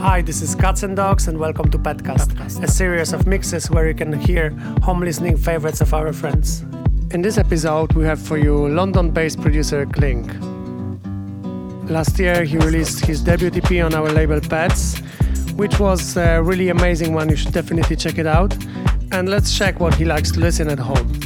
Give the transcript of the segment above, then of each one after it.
Hi, this is Catz 'n Dogz, and welcome to Petcast, a series of mixes where you can hear home listening favorites of our friends. In this episode, we have for you London based producer Klynk. Last year, he released his debut EP on our label Pets, which was a really amazing one. You should definitely check it out. And let's check what he likes to listen at home.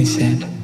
he said.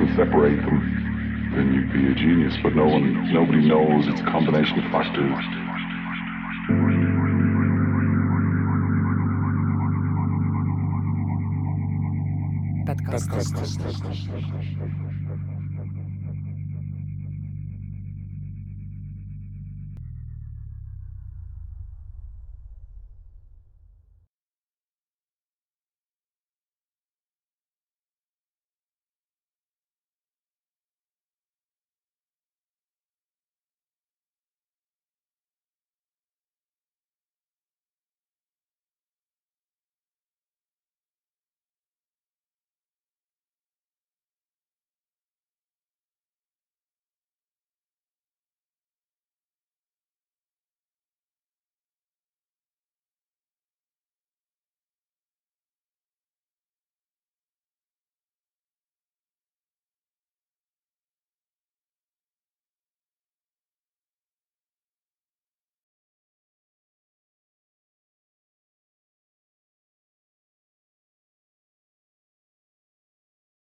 Ingredients and separate them, then you'd be a genius. But no one, nobody knows. It's a combination of factors. Podcast.